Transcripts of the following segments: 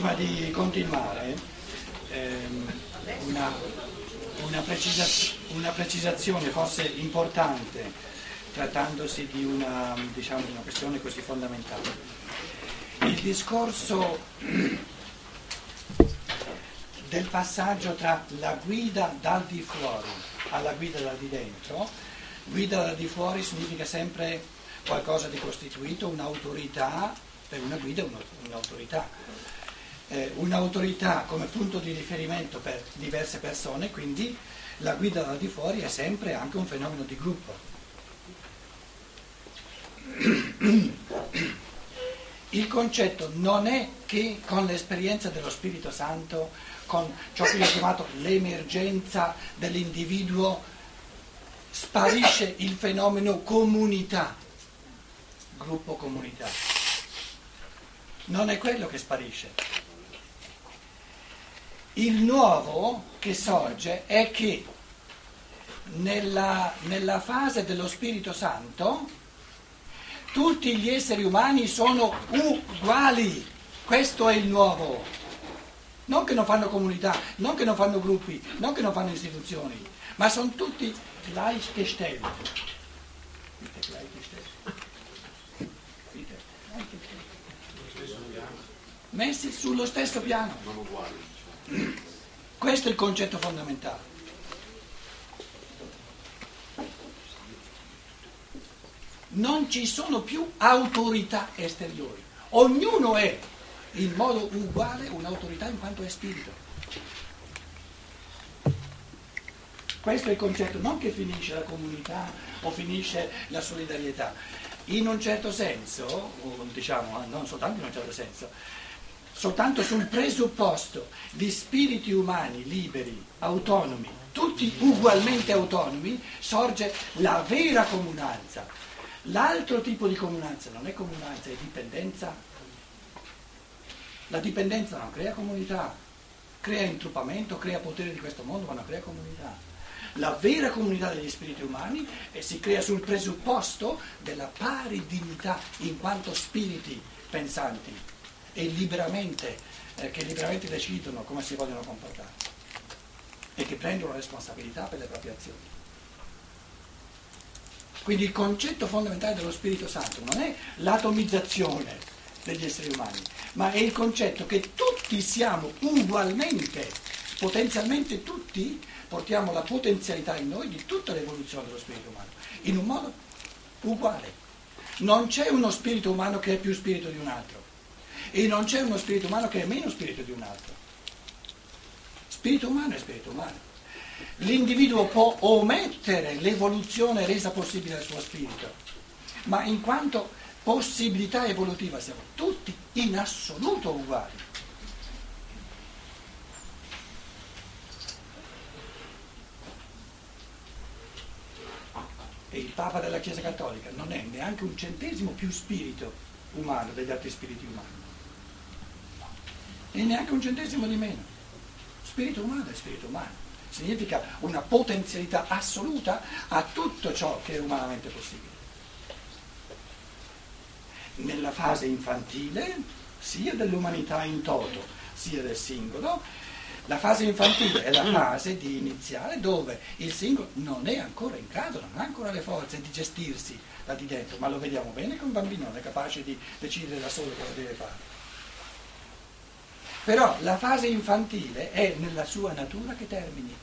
prima di continuare, ehm, una, una, precisaz- una, precisazione forse importante, trattandosi di una, diciamo, una questione così fondamentale. Il discorso del passaggio tra la guida dal di fuori alla guida dal di dentro, guida dal di fuori significa sempre qualcosa di costituito, un'autorità, per una guida un'autorità. Eh, un'autorità come punto di riferimento per diverse persone, quindi la guida dal di fuori è sempre anche un fenomeno di gruppo. Il concetto non è che con l'esperienza dello Spirito Santo, con ciò che ho chiamato l'emergenza dell'individuo, sparisce il fenomeno comunità, gruppo comunità. Non è quello che sparisce. Il nuovo che sorge è che nella, nella fase dello Spirito Santo tutti gli esseri umani sono uguali, questo è il nuovo. Non che non fanno comunità, non che non fanno gruppi, non che non fanno istituzioni, ma sono tutti gleichgestellt. Messi sullo stesso piano. Questo è il concetto fondamentale. non ci sono più autorità esteriori, ognuno è in modo uguale un'autorità in quanto è spirito. Questo è il concetto, non che finisce la comunità o finisce la solidarietà. In un certo senso, diciamo non soltanto in un certo senso, soltanto sul presupposto di spiriti umani liberi, autonomi, tutti ugualmente autonomi, sorge la vera comunanza, L'altro tipo di comunanza non è comunanza, è dipendenza. La dipendenza non crea comunità, crea intrupamento, crea potere di questo mondo, ma non crea comunità. La vera comunità degli spiriti umani eh, si crea sul presupposto della pari dignità in quanto spiriti pensanti e liberamente, eh, che liberamente decidono come si vogliono comportare e che prendono responsabilità per le proprie azioni. Quindi il concetto fondamentale dello Spirito Santo non è l'atomizzazione degli esseri umani, ma è il concetto che tutti siamo ugualmente, potenzialmente tutti, portiamo la potenzialità in noi di tutta l'evoluzione dello spirito umano, in un modo uguale. Non c'è uno spirito umano che è più spirito di un altro e non c'è uno spirito umano che è meno spirito di un altro. Spirito umano è spirito umano l'individuo può omettere l'evoluzione resa possibile dal suo spirito, ma in quanto possibilità evolutiva siamo tutti in assoluto uguali. E il Papa della Chiesa Cattolica non è neanche un centesimo più spirito umano degli altri spiriti umani. E neanche un centesimo di meno. Spirito umano è spirito umano significa una potenzialità assoluta a tutto ciò che è umanamente possibile. Nella fase infantile, sia dell'umanità in toto, sia del singolo, la fase infantile è la fase di iniziale dove il singolo non è ancora in grado, non ha ancora le forze di gestirsi da di dentro, ma lo vediamo bene che un bambino non è capace di decidere da solo cosa deve fare. Però la fase infantile è nella sua natura che termini.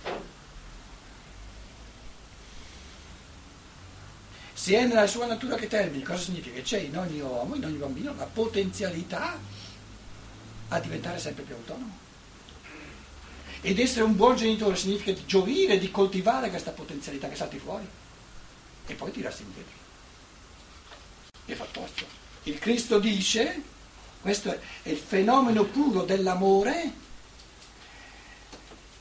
Se è nella sua natura che termini, cosa significa? Che c'è in ogni uomo, in ogni bambino, la potenzialità a diventare sempre più autonomo. Ed essere un buon genitore significa gioire di coltivare questa potenzialità che salti fuori e poi tirarsi indietro. E fa posto. Il Cristo dice questo è il fenomeno puro dell'amore.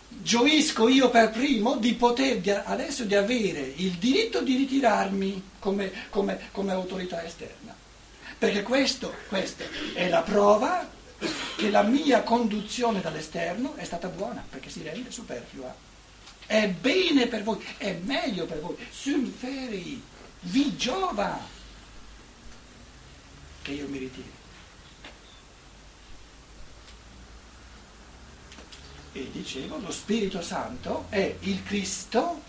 Gioisco io per primo di poter adesso di avere il diritto di ritirarmi come, come, come autorità esterna. Perché questo, questa è la prova che la mia conduzione dall'esterno è stata buona, perché si rende superflua. È bene per voi, è meglio per voi, sulferi, vi giova che io mi ritiri. E dicevo, lo Spirito Santo è il Cristo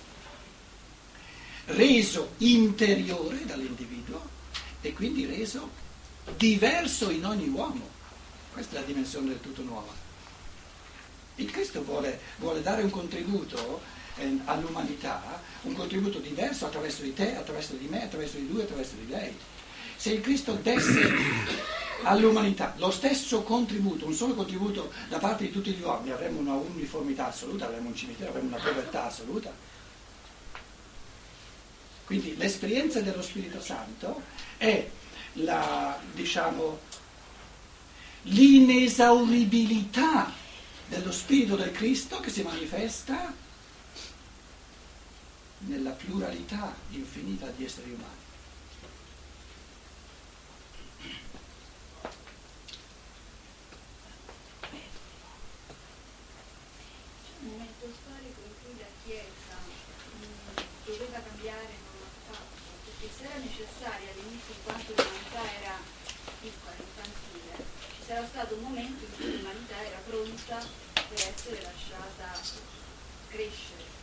reso interiore dall'individuo e quindi reso diverso in ogni uomo. Questa è la dimensione del tutto nuova. Il Cristo vuole, vuole dare un contributo eh, all'umanità, un contributo diverso attraverso di te, attraverso di me, attraverso di lui, attraverso di lei. Se il Cristo desse all'umanità lo stesso contributo, un solo contributo da parte di tutti gli uomini, avremmo una uniformità assoluta, avremmo un cimitero, avremmo una povertà assoluta. Quindi l'esperienza dello Spirito Santo è la, diciamo, l'inesauribilità dello Spirito del Cristo che si manifesta nella pluralità infinita di esseri umani. Momento storico in cui la Chiesa mh, doveva cambiare non l'ha fatto, perché se era necessaria all'inizio in quanto l'umanità era piccola, infantile, ci sarà stato un momento in cui l'umanità era pronta per essere lasciata crescere.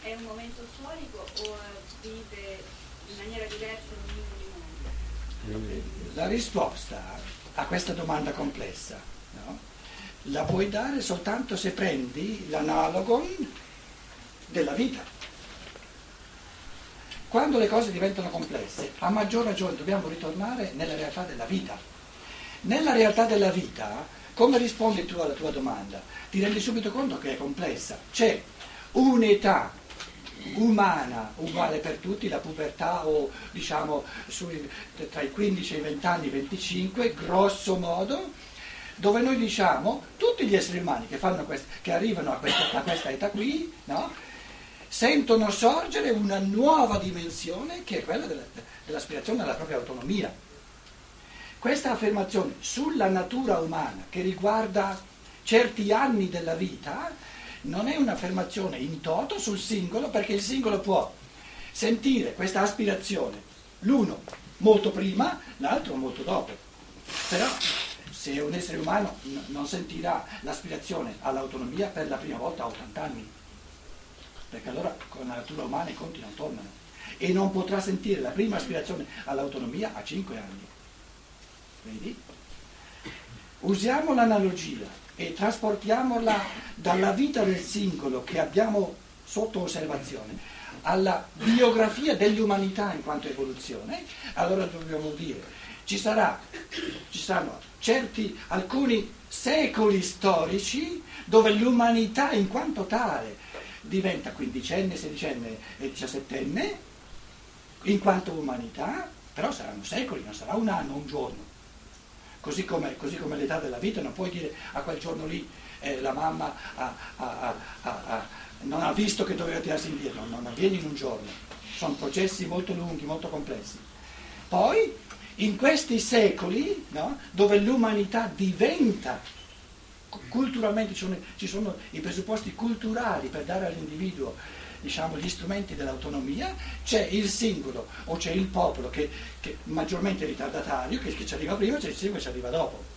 È un momento storico o vive in maniera diversa ognuno di noi? La risposta a questa domanda complessa no? La puoi dare soltanto se prendi l'analogo della vita. Quando le cose diventano complesse, a maggior ragione dobbiamo ritornare nella realtà della vita. Nella realtà della vita, come rispondi tu alla tua domanda? Ti rendi subito conto che è complessa. C'è un'età umana uguale per tutti, la pubertà o diciamo sui, tra i 15 e i 20 anni, 25, grosso modo, dove noi diciamo tutti gli esseri umani che, quest- che arrivano a questa, a questa, età qui, no? sentono sorgere una nuova dimensione che è quella della, dell'aspirazione alla propria autonomia. Questa affermazione sulla natura umana che riguarda certi anni della vita non è un'affermazione in toto sul singolo perché il singolo può sentire questa aspirazione, l'uno molto prima, l'altro molto dopo. Però se un essere umano n- non sentirà l'aspirazione all'autonomia per la prima volta a 80 anni, perché allora con la natura umana i conti non tornano, e non potrà sentire la prima aspirazione all'autonomia a 5 anni. Vedi? Usiamo l'analogia e trasportiamola dalla vita del singolo che abbiamo sotto osservazione alla biografia dell'umanità in quanto evoluzione, allora dobbiamo dire ci, sarà, ci saranno certi, alcuni secoli storici dove l'umanità in quanto tale diventa quindicenne, sedicenne e diciassettenne in quanto umanità, però saranno secoli, non sarà un anno, un giorno. Così come, così come l'età della vita, non puoi dire a quel giorno lì eh, la mamma ha, ha, ha, non ha visto che doveva tirarsi indietro, non avviene in un giorno, sono processi molto lunghi, molto complessi. Poi, in questi secoli, no, dove l'umanità diventa, culturalmente ci sono, ci sono i presupposti culturali per dare all'individuo diciamo, gli strumenti dell'autonomia, c'è il singolo o c'è il popolo che, che maggiormente ritardatario, che, che ci arriva prima, c'è il singolo che ci arriva dopo.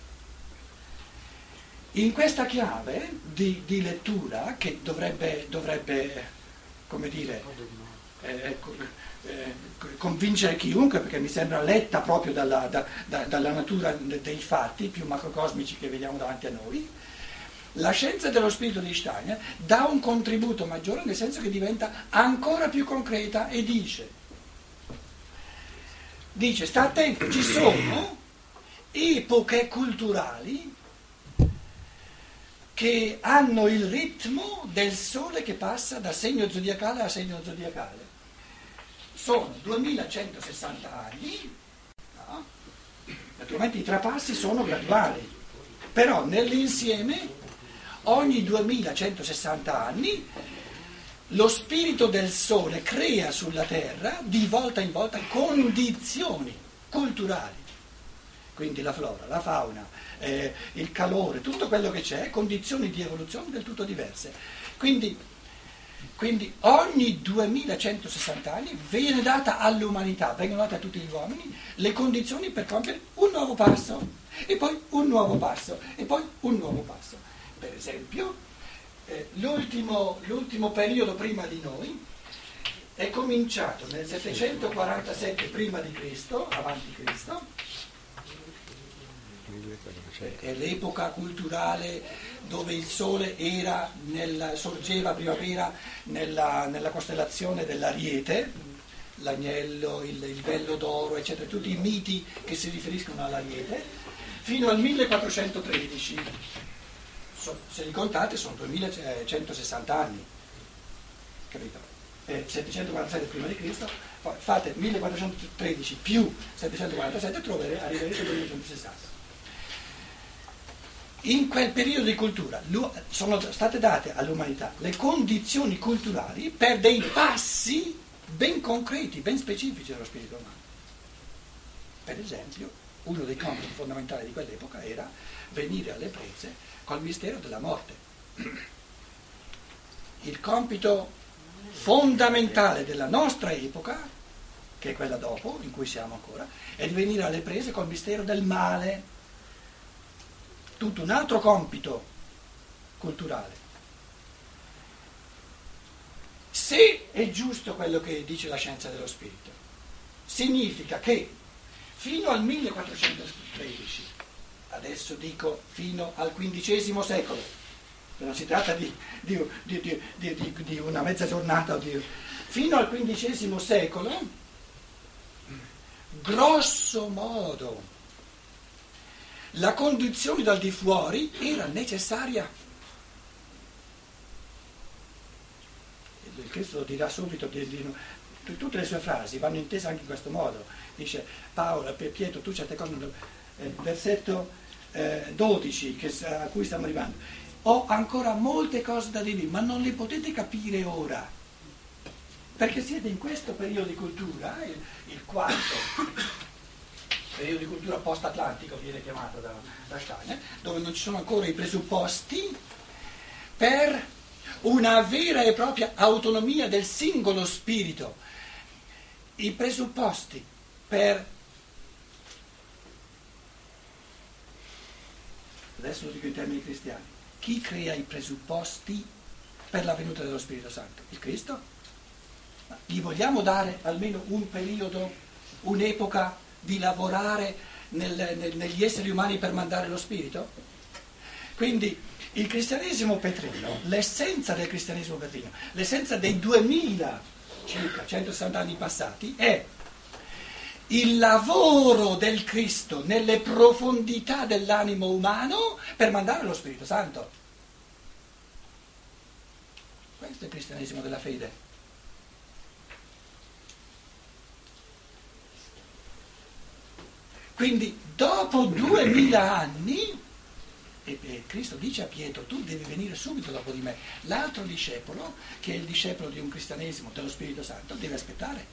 In questa chiave di, di lettura, che dovrebbe, dovrebbe come dire, eh, eh, convincere chiunque, perché mi sembra letta proprio dalla, da, da, dalla natura dei fatti più macrocosmici che vediamo davanti a noi, la scienza dello spirito di Steiner dà un contributo maggiore nel senso che diventa ancora più concreta e dice, dice sta attento, ci sono epoche culturali che hanno il ritmo del sole che passa da segno zodiacale a segno zodiacale. Sono 2160 anni, no? naturalmente i trapassi sono graduali, però nell'insieme ogni 2160 anni lo spirito del sole crea sulla terra di volta in volta condizioni culturali, quindi la flora, la fauna, eh, il calore, tutto quello che c'è, condizioni di evoluzione del tutto diverse. Quindi, quindi ogni 2160 anni viene data all'umanità, vengono date a tutti gli uomini le condizioni per compiere un nuovo passo, e poi un nuovo passo, e poi un nuovo passo. Per esempio, eh, l'ultimo, l'ultimo periodo prima di noi è cominciato nel 747 prima di Cristo, avanti Cristo, è l'epoca culturale dove il sole nel, sorgeva a primavera nella, nella, costellazione dell'Ariete, l'agnello, il, il vello d'oro, eccetera, tutti i miti che si riferiscono all'Ariete, fino al 1413. So, se li contate sono 2160 anni, capito? Eh, 747 prima di Cristo, fate 1413 più 747 e troverete, arriverete al 2160 in quel periodo di cultura sono state date all'umanità le condizioni culturali per dei passi ben concreti, ben specifici dello spirito umano. Per esempio, uno dei compiti fondamentali di quell'epoca era venire alle prese col mistero della morte. Il compito fondamentale della nostra epoca, che è quella dopo, in cui siamo ancora, è di venire alle prese col mistero del male tutto un altro compito culturale. Se è giusto quello che dice la scienza dello spirito, significa che fino al 1413, adesso dico fino al XV secolo, non si tratta di, di, di, di una mezza giornata, fino al XV secolo, grosso modo, la conduzione dal di fuori era necessaria. Il Cristo lo dirà subito, tutte le sue frasi vanno intese anche in questo modo. Dice Paolo, Pietro, tu certe cose, eh, versetto eh, 12 che, a cui stiamo arrivando. Ho ancora molte cose da dirvi, ma non le potete capire ora, perché siete in questo periodo di cultura, il, il quarto periodo di cultura post-atlantico viene chiamato da, da Steiner, dove non ci sono ancora i presupposti per una vera e propria autonomia del singolo spirito, i presupposti per, adesso lo dico in termini cristiani, chi crea i presupposti per la venuta dello Spirito Santo? Il Cristo? Gli vogliamo dare almeno un periodo, un'epoca di lavorare nel, nel, negli esseri umani per mandare lo spirito? Quindi il cristianesimo petrino, l'essenza del cristianesimo petrino, l'essenza dei 2000 circa 160 anni passati è il lavoro del Cristo nelle profondità dell'animo umano per mandare lo Spirito Santo. Questo è il cristianesimo della fede. Quindi dopo duemila anni, e, e Cristo dice a Pietro, tu devi venire subito dopo di me, l'altro discepolo, che è il discepolo di un cristianesimo dello Spirito Santo, deve aspettare.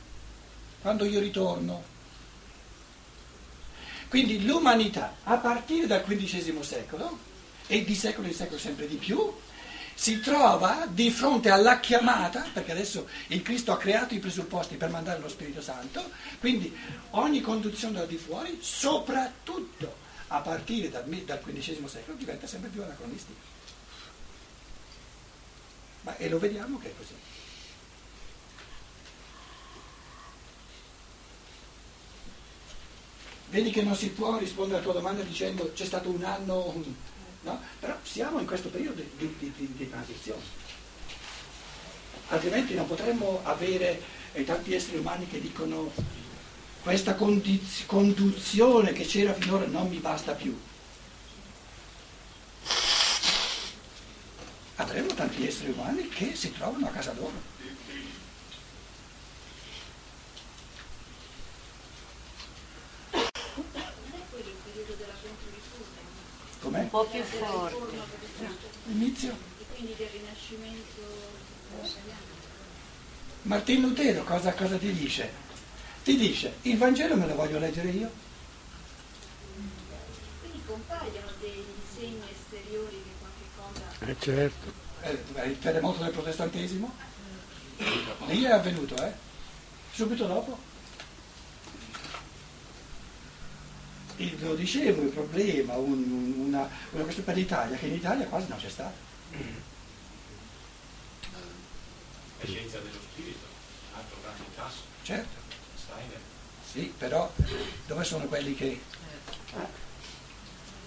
Quando io ritorno. Quindi l'umanità, a partire dal XV secolo, e di secolo in secolo sempre di più, si trova di fronte alla chiamata, perché adesso il Cristo ha creato i presupposti per mandare lo Spirito Santo, quindi ogni conduzione da di fuori, soprattutto a partire dal, dal XV secolo, diventa sempre più anacronistica. Ma, e lo vediamo che è così. Vedi che non si può rispondere alla tua domanda dicendo c'è stato un anno No? Però siamo in questo periodo di, di, di, di transizione. Altrimenti non potremmo avere eh, tanti esseri umani che dicono questa condiz- conduzione che c'era finora non mi basta più. Avremo tanti esseri umani che si trovano a casa loro. Un po' più forte. Inizio? quindi del rinascimento Martin Lutero cosa, cosa ti dice? Ti dice, il Vangelo me lo voglio leggere io. Quindi compaiono dei segni esteriori di qualche cosa. Eh certo. Eh, il terremoto del protestantesimo? Lì è avvenuto, eh? Subito dopo? lo dicevo, il problema, un, una, una questione per l'Italia, che in Italia quasi non c'è stata. La scienza dello spirito, altro grande tasso. Certo. Steiner. Sì, però dove sono quelli che... Eh.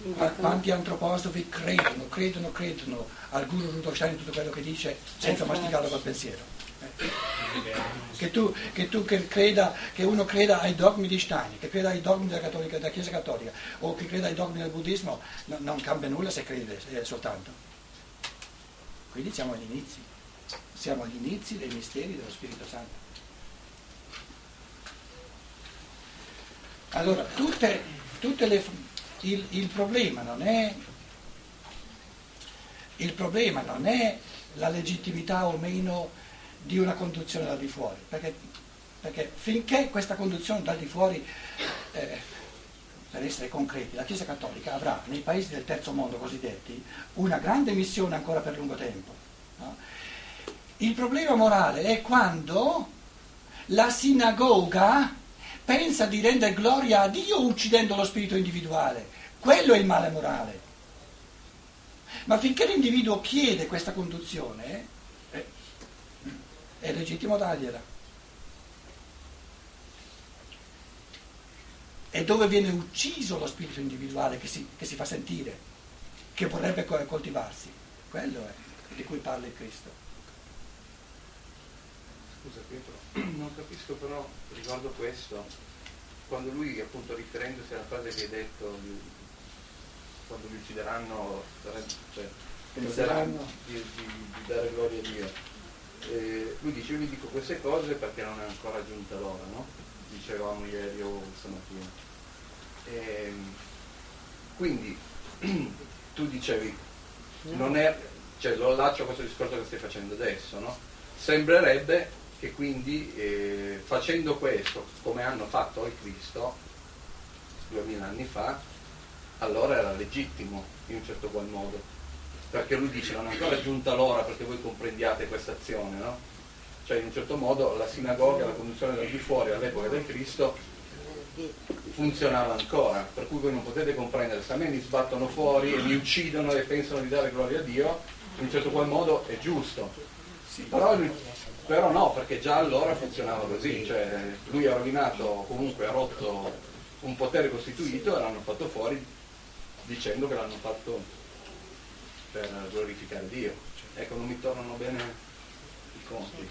Qua- Quanti antroposofi credono, credono, credono al guru Rudolf Steiner tutto quello che dice senza masticarlo col pensiero? Eh. Che tu, che tu che creda, che uno creda ai dogmi di Steiner, che creda ai dogmi della, cattolica, della Chiesa Cattolica o che creda ai dogmi del buddismo, no- non cambia nulla se crede eh, soltanto. Quindi siamo agli inizi, siamo agli inizi dei misteri dello Spirito Santo. Allora, tutte, tutte le, il, il problema non è il problema non è la legittimità o meno di una conduzione da di fuori, perché, perché finché questa conduzione da di fuori, eh, per essere concreti, la Chiesa Cattolica avrà nei paesi del terzo mondo cosiddetti una grande missione ancora per lungo tempo. no? Il problema morale è quando la sinagoga pensa di rendere gloria a Dio uccidendo lo spirito individuale. Quello è il male morale. Ma finché l'individuo chiede questa conduzione, eh, è legittimo dargliela. È dove viene ucciso lo spirito individuale che si, che si fa sentire, che vorrebbe co- coltivarsi. Quello è di cui parla il Cristo. Scusa Pietro, non capisco però riguardo questo, quando lui appunto riferendosi alla frase che hai detto, quando li uccideranno, cioè, Penseranno. di, di- di dare gloria a Dio, eh, lui dice io vi dico queste cose perché non è ancora giunta l'ora, no? Dicevamo ieri o stamattina. Ehm, quindi tu dicevi, non è, cioè lo allaccio a questo discorso che stai facendo adesso, no? Sembrerebbe che quindi eh, facendo questo, come hanno fatto al Cristo, duemila anni fa, allora era legittimo in un certo qual modo. Perché lui dice non è ancora giunta l'ora perché voi comprendiate questa azione, no? Cioè in un certo modo la sinagoga, la conduzione dal di fuori all'epoca del Cristo funzionava ancora, per cui voi non potete comprendere, se a me mi sbattono fuori e mi uccidono e pensano di dare gloria a Dio, in un certo qual modo è giusto. Però, però no, perché già allora funzionava così, cioè lui ha rovinato, comunque ha rotto un potere costituito e l'hanno fatto fuori dicendo che l'hanno fatto per glorificare Dio. Ecco, non mi tornano bene i conti.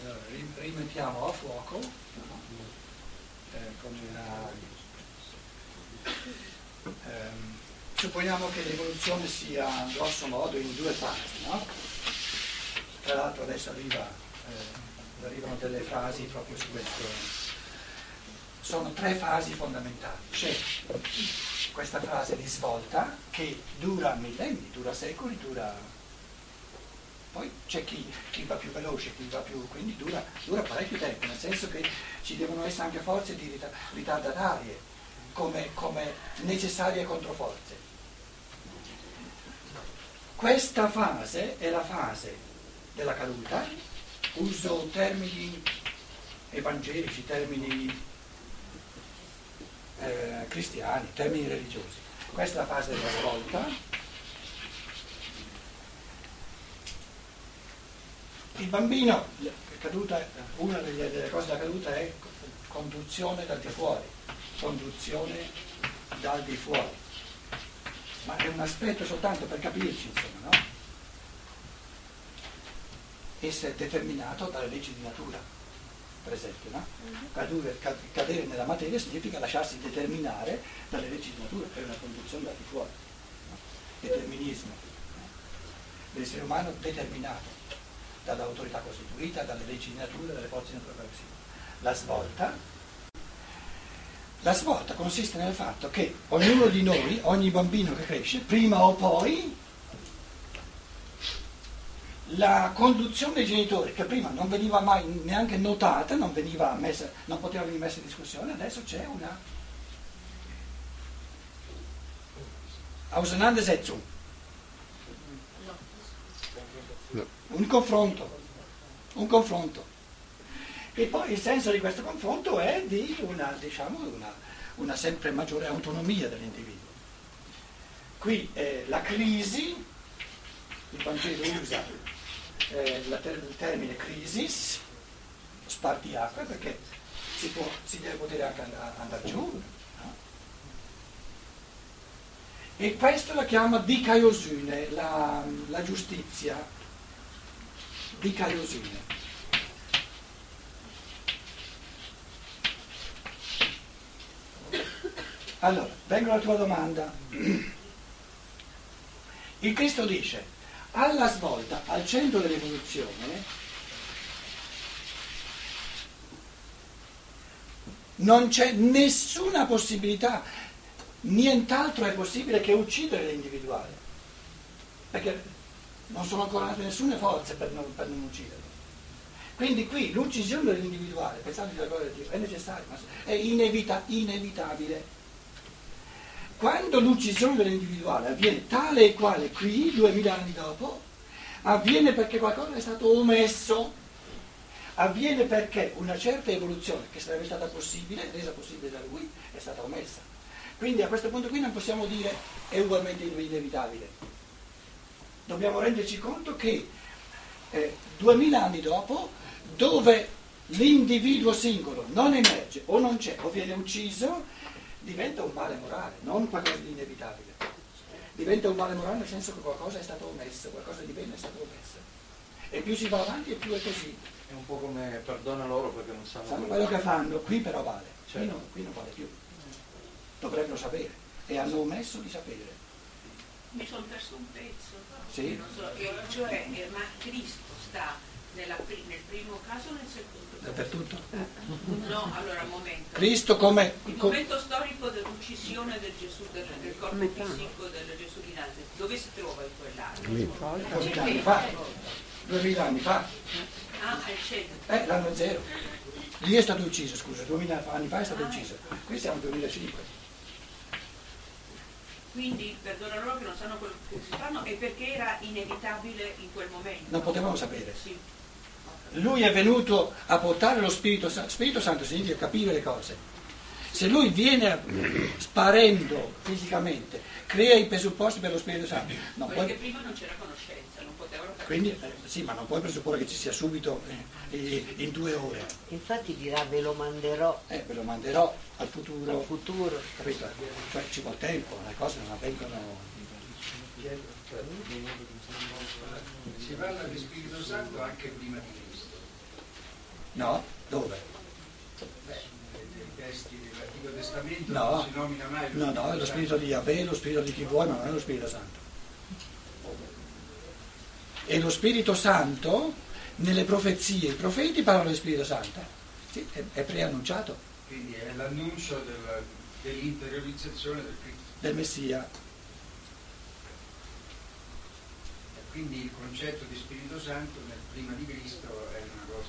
Allora, rim- rimettiamo a fuoco eh, come una... ehm, supponiamo che l'evoluzione sia grosso modo in due fasi, no? Tra l'altro adesso arriva, eh, arrivano delle frasi proprio su questo. Sono tre fasi fondamentali. C'è questa fase di svolta che dura millenni, dura secoli, dura poi c'è chi, chi va più veloce, chi va più, quindi dura, dura parecchio tempo, nel senso che ci devono essere anche forze di rita- ritardatarie come, come necessarie controforze. Questa fase è la fase della caduta, uso termini evangelici, termini eh, cristiani, termini religiosi. Questa è la fase della svolta, Il bambino, caduta, una delle, delle cose della caduta è conduzione dal di fuori, conduzione dal di fuori. Ma è un aspetto soltanto per capirci, insomma, no? Essere determinato dalle leggi di natura, per esempio, no? Cadere, ca- cadere nella materia significa lasciarsi determinare dalle leggi di natura, è una conduzione dal di fuori, no? determinismo. no? L'essere umano determinato dall'autorità costituita, dalle leggi di natura, dalle forze naturali. La svolta, la svolta consiste nel fatto che ognuno di noi, ogni bambino che cresce, prima o poi la conduzione dei genitori, che prima non veniva mai neanche notata, non, veniva messa, non poteva venire messa in discussione, adesso c'è una Auseinandersetzung. un confronto, un confronto. E poi il senso di questo confronto è di una, diciamo, una, una sempre maggiore autonomia dell'individuo. Qui eh, la crisi, il Vangelo usa eh, ter- il termine crisis, spartiacque, perché si, può, si deve poter anche and- andare giù. no? E questo la chiama dikaiosune, la, la giustizia. Dikaiosune. Allora, vengo alla tua domanda. Il Cristo dice, alla svolta, al centro dell'evoluzione, non c'è nessuna possibilità, nient'altro è possibile che uccidere l'individuale, perché non sono ancora nate nessune forze per non, per non ucciderlo. Quindi qui l'uccisione dell'individuale, pensate alla gloria di Dio, è necessaria, è inevita- inevitabile. Quando l'uccisione dell'individuale avviene tale e quale qui, duemila anni dopo, avviene perché qualcosa è stato omesso, avviene perché una certa evoluzione che sarebbe stata possibile, resa possibile da lui, è stata omessa. Quindi a questo punto qui non possiamo dire è ugualmente inevitabile. Dobbiamo renderci conto che eh, duemila anni dopo, dove l'individuo singolo non emerge o non c'è o viene ucciso, diventa un male morale, non qualcosa di inevitabile. Diventa un male morale nel senso che qualcosa è stato omesso, qualcosa di bene è stato omesso. E più si va avanti e più è così. È un po' come perdona loro perché non sanno Sanno quello che fanno, qui però vale, qui Certo. non, qui non vale più. Dovrebbero sapere e hanno omesso di sapere. Mi sono perso un pezzo. Sì. Non so, e cioè, eh, ma Cristo sta nella pri- nel primo caso o nel secondo? Dappertutto. No, allora un momento. Cristo come... Il co- momento storico dell'uccisione del Gesù, del, del corpo fisico del Gesù di Nazareth, dove si trova in quell'area? Duemila anni fa, duemila anni fa, Ah, al centro. eh, l'anno zero. Lì è stato ucciso, scusa, duemila anni fa è stato ucciso. Qui siamo nel 2005. Quindi perdona loro che non sanno quello che si fanno e perché era inevitabile in quel momento. Non potevamo sapere. Sì. Lui è venuto a portare lo Spirito Santo. Spirito Santo significa capire le cose. Se lui viene sparendo fisicamente, crea i presupposti per lo Spirito Santo. Non Perché puoi- prima non c'era conoscenza, non potevano capire. quindi, eh, sì, ma non puoi presupporre che ci sia subito eh, eh, in due ore. Infatti dirà ve lo manderò Eh, ve lo manderò al futuro. al futuro. Capito? Cioè ci vuole tempo, le cose non avvengono. Si parla di Spirito Santo anche prima di Cristo. No? Dove? Beh, nei testi dell'Antico Testamento No. non si nomina mai No, no, è lo spirito di Yahweh, lo spirito di chi vuoi, ma non è lo Spirito Santo. E lo Spirito Santo, nelle profezie, i profeti parlano di Spirito Santo. Sì, è, è preannunciato Quindi è l'annuncio della- dell'interiorizzazione del Cristo. del Messia. E quindi il concetto di Spirito Santo nel prima di Cristo è una cosa...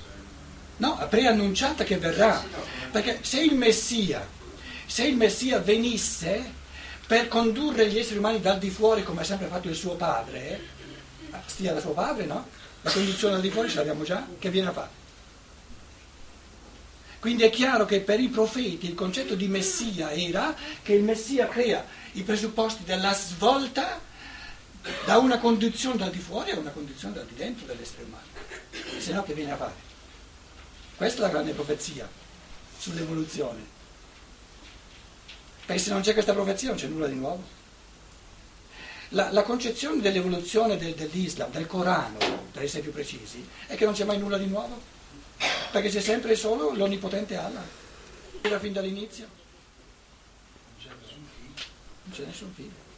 No, preannunciata che verrà. Perché se il Messia, se il Messia venisse per condurre gli esseri umani dal di fuori come ha sempre fatto il suo padre, stia da suo padre, no? La conduzione dal di fuori ce l'abbiamo già, che viene a fare? Quindi è chiaro che per i profeti il concetto di Messia era che il Messia crea i presupposti della svolta da una condizione dal di fuori a una condizione dal di dentro dell'essere umano. Se no che viene a fare? Questa è la grande profezia sull'evoluzione. Perché se non c'è questa profezia non c'è nulla di nuovo. La, la concezione dell'evoluzione del- dell'Islam, del Corano, per essere più precisi, è che non c'è mai nulla di nuovo. Perché c'è sempre solo l'onnipotente Allah. Era fin dall'inizio. Non c'è nessun figlio.